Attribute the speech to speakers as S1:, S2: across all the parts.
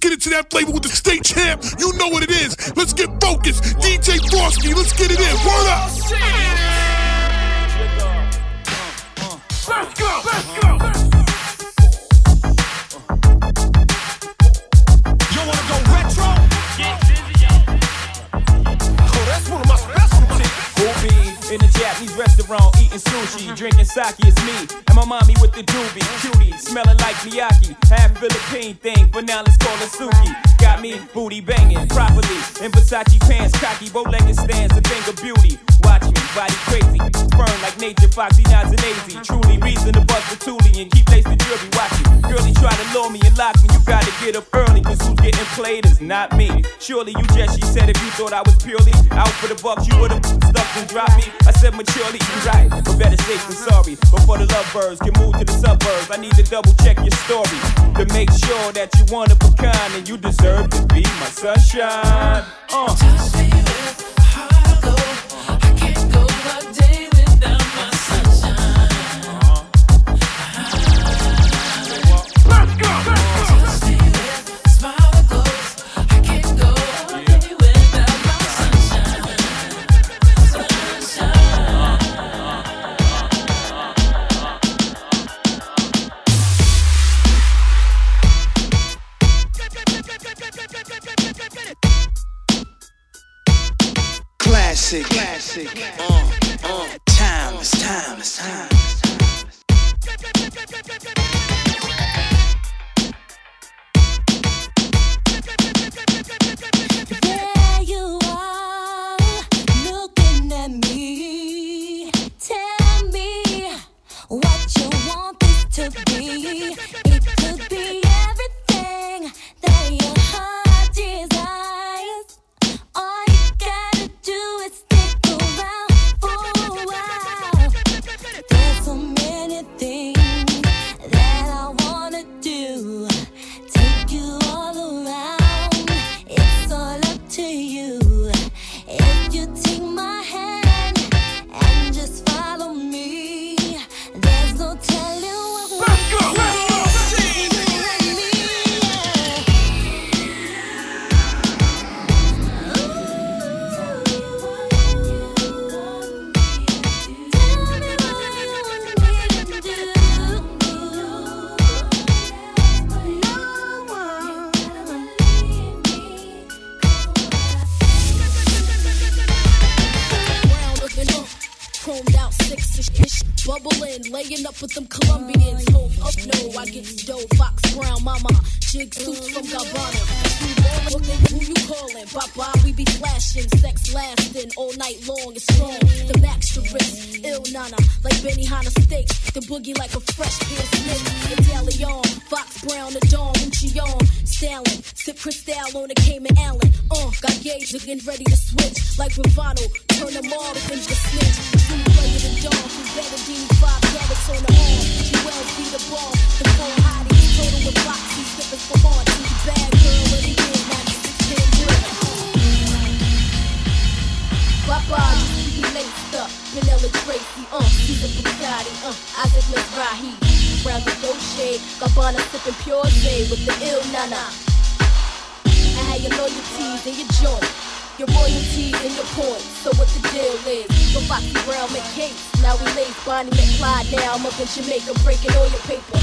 S1: get into that flavor with the state champ. You know what it is. Let's get focused. DJ Frosty, let's get it in. Word up. Let's go. Let's go.
S2: You wanna go retro? Oh, that's one of my specialties.
S3: Who in the Japanese restaurant eating sushi, drinking sake? It's me and my mommy with the doobie, cutie, smelling like Miyake. Half Philippine thing, but now let's call it Suki. Got me booty banging properly in Versace pants, cocky, bow-legged stands, a thing of beauty. Watch me, body crazy, burn like nature, foxy, nods and. Truly reason to bust the toolie and keep lacing jewelry. Watch it, girlie try to lure me and lock me. You gotta get up early, cause who's getting played is not me. Surely you just, she said, if you thought I was purely out for the bucks, you would've stuck and dropped me. I said maturely, you right, but better safe than sorry. Before the lovebirds can move to the suburbs, I need to double check your story to make sure that you one of a kind and you deserve to be my sunshine. Uh.
S4: Classic, classic, uh, uh, timeless, timeless, timeless.
S5: The boogie like a fresh pair of snakes. Italian, Fox Brown, the dawn, Gucci on, Stalin, sip Cristal on a Cayman Allen. Uh, got gauge, looking ready to switch, like Bravado, turn them all up into snitch. True player the dawn, who better Dini five carats on the arm. She well be the ball, the four hotties, total with Foxy, sipping for on. Bad girl of the year, 96 10 drip. Bye-bye, you laced up. Vanilla Tracy, uh, a Bugatti, uh, Isaac Mizrahi. Brown the Dolce, Gabbana sipping pure Zay with the ill nana. I had your loyalties and your joint, your royalties and your points. So what the deal is? Go Foxy Brown McCase. Now we lace Bonnie McClyde. Now I'm up in Jamaica breaking all your paper.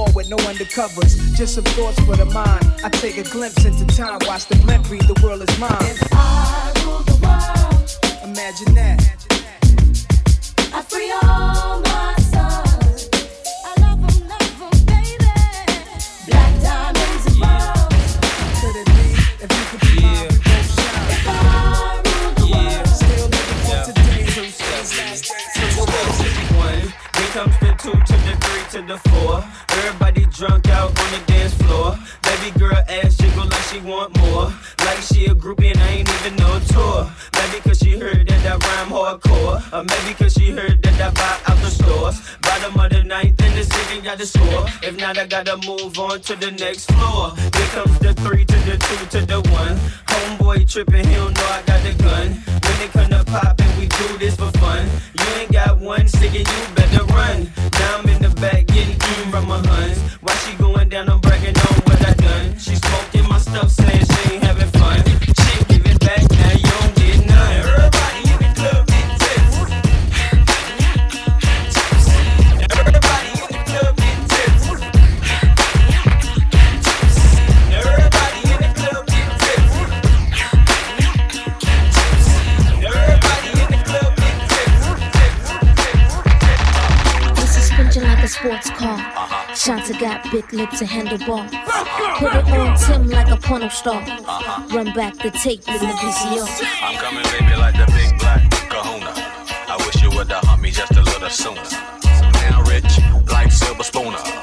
S6: with no undercovers. Just some thoughts for the mind. I take a glimpse into time, watch the blimp read, the world is mine.
S4: I rule the world.
S6: Imagine that.
S4: I free all my
S7: got the score. If not, I gotta move on to the next floor. Here comes the three to the two to the one. Homeboy tripping, he don't know I got the gun. When it come to poppin', we do this for fun. You ain't got one second, you better run. Now I'm in
S8: big lips and handlebar. Put it on Tim like a porno star. Run back the tape with the VCR.
S9: I'm coming, baby, like the big black kahuna. I wish you would have humped me just a little sooner. Now rich, like silver spooner.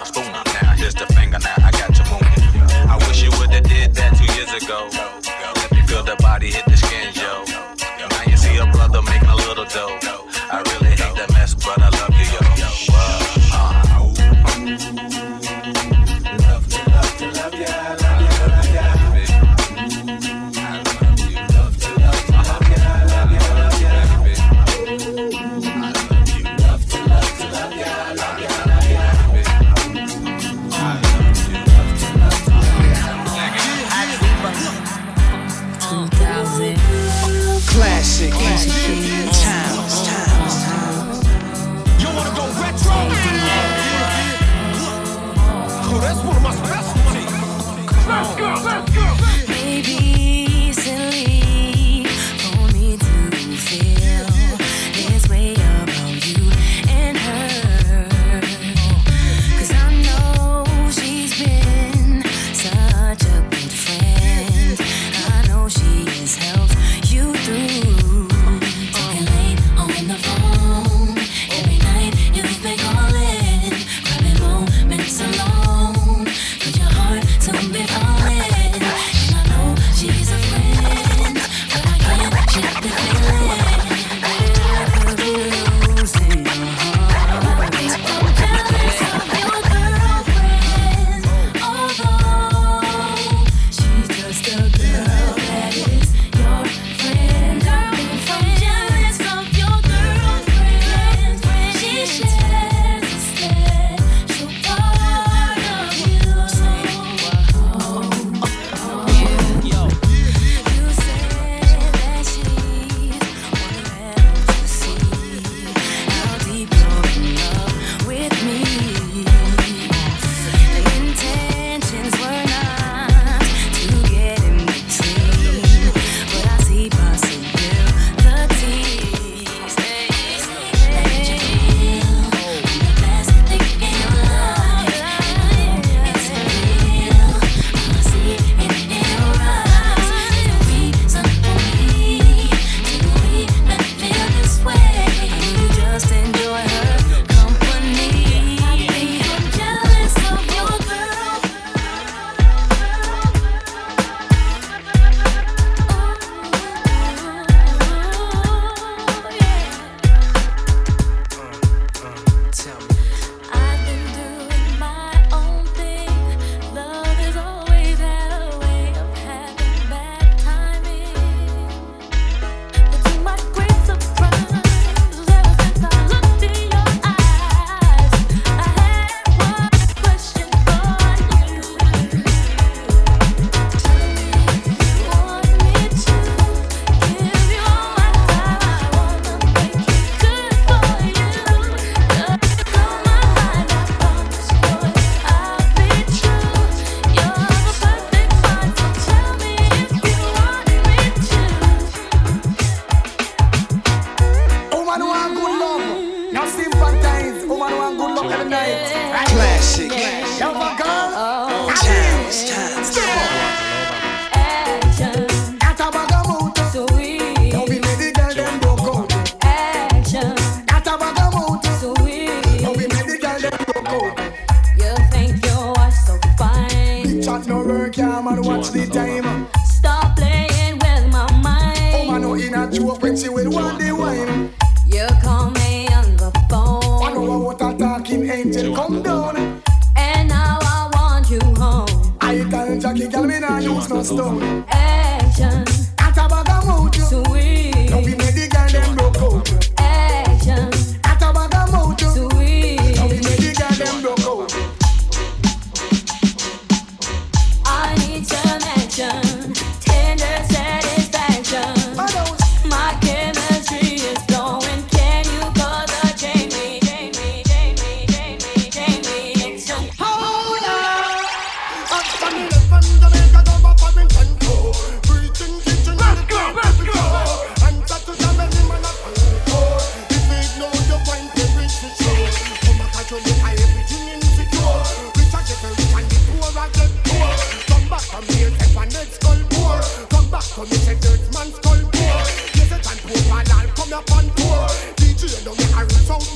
S10: attraction. Atabaga mojo.
S4: Sweet.
S10: No, we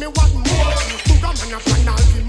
S5: me want more. Sugar man a plan all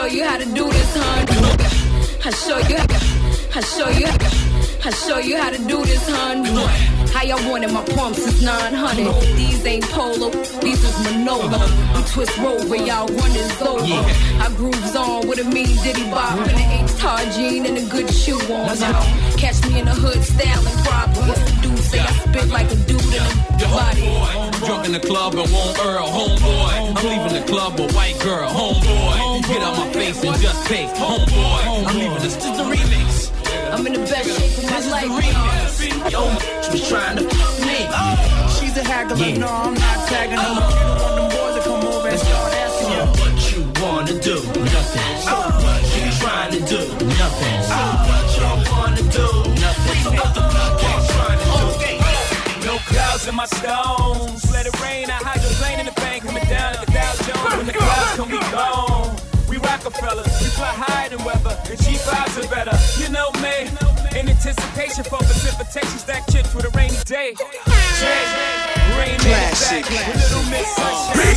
S11: show you how to do this, hun. I show you. I show you. I show you how to do this, hun. How y'all wanted my pumps is 900. These ain't polo, these is Manolo. We twist road where y'all run is over. Yeah. I grooves on with a mean ditty bop and an eight tar jean and a good shoe on. Now catch me in the hood styling problems say I spit like a dude in a body.
S2: Homeboy, drunk in the club and won't Earl. Homeboy, I'm leaving the club with white girl. Homeboy, get out my face and just taste. Homeboy, I'm leaving this is the remix.
S11: I'm in the best shape of my life.
S2: Yo, she was trying to fuck me.
S12: Oh, she's a haggler,
S2: yeah.
S12: no, I'm not tagging her. You don't want them boys to come over and start asking you.
S2: What you wanna do? Nothing. So what you trying to do? Nothing. So what you wanna do?
S3: stars in my stones. Let it rain, I hide your plane in the bank. Coming down at the Dow Jones. When the clouds come, we gone. We Rockefellers, we fly higher than weather. and G5s are better. You know me. In anticipation for precipitation, stack chips with a rainy day. Jay, rain
S12: Classic.
S3: Classic. Little Miss Sunshine.
S13: Bring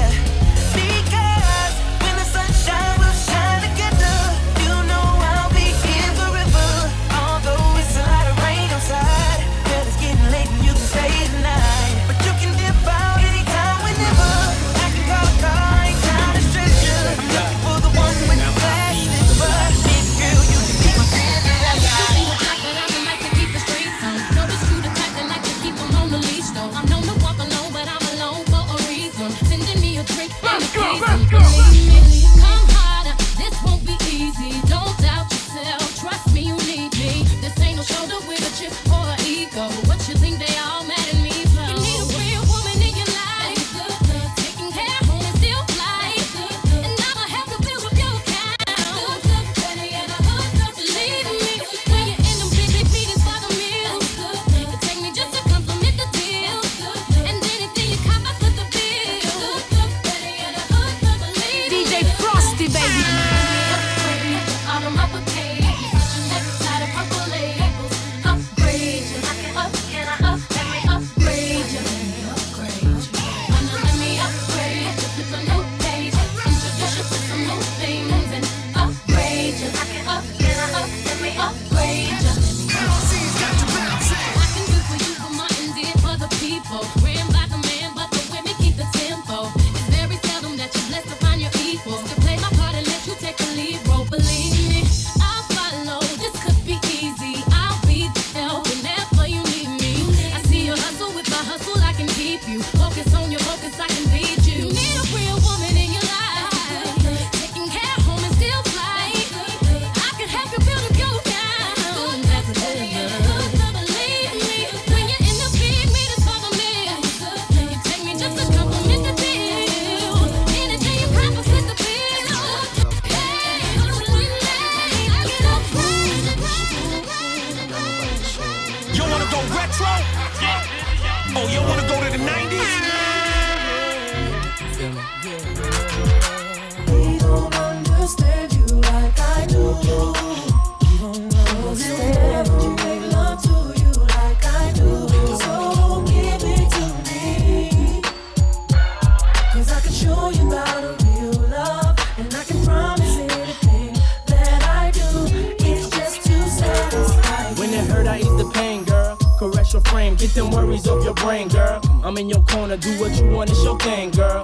S13: Oh, you
S14: wanna frame. Get them worries off your brain, girl. I'm in your corner, do what you want, it's your thing, girl.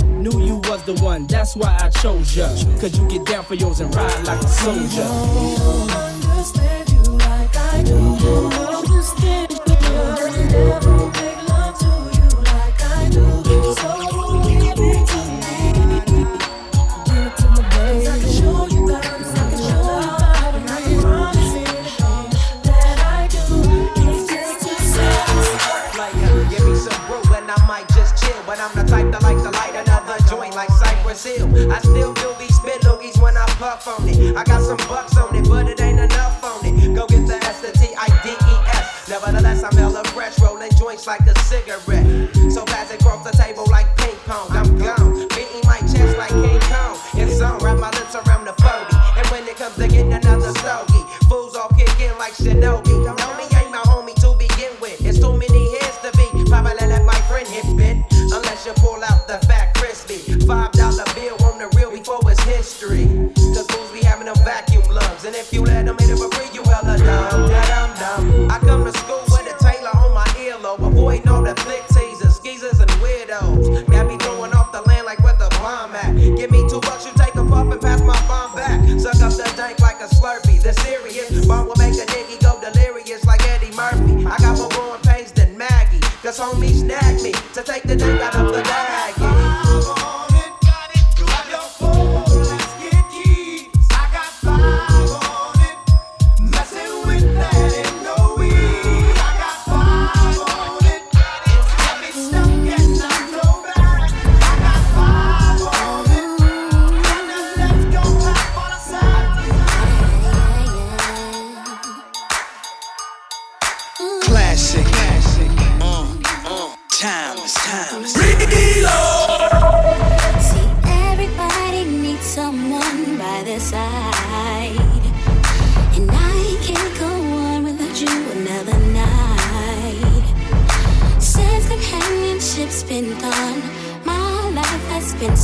S14: Knew you was the one, that's why I chose you. Cause you get down for yours and ride like a soldier.
S13: I understand you like I do. Brazil. I
S15: still do these spit loogies when I puff on it. I got some bucks on it, but it ain't enough on it. Go get the S, the T, I, D, E, S. Nevertheless, I'm hella fresh, rolling joints like a cigarette. So fast across the table. the thing got
S13: I'm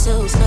S13: to
S4: slow.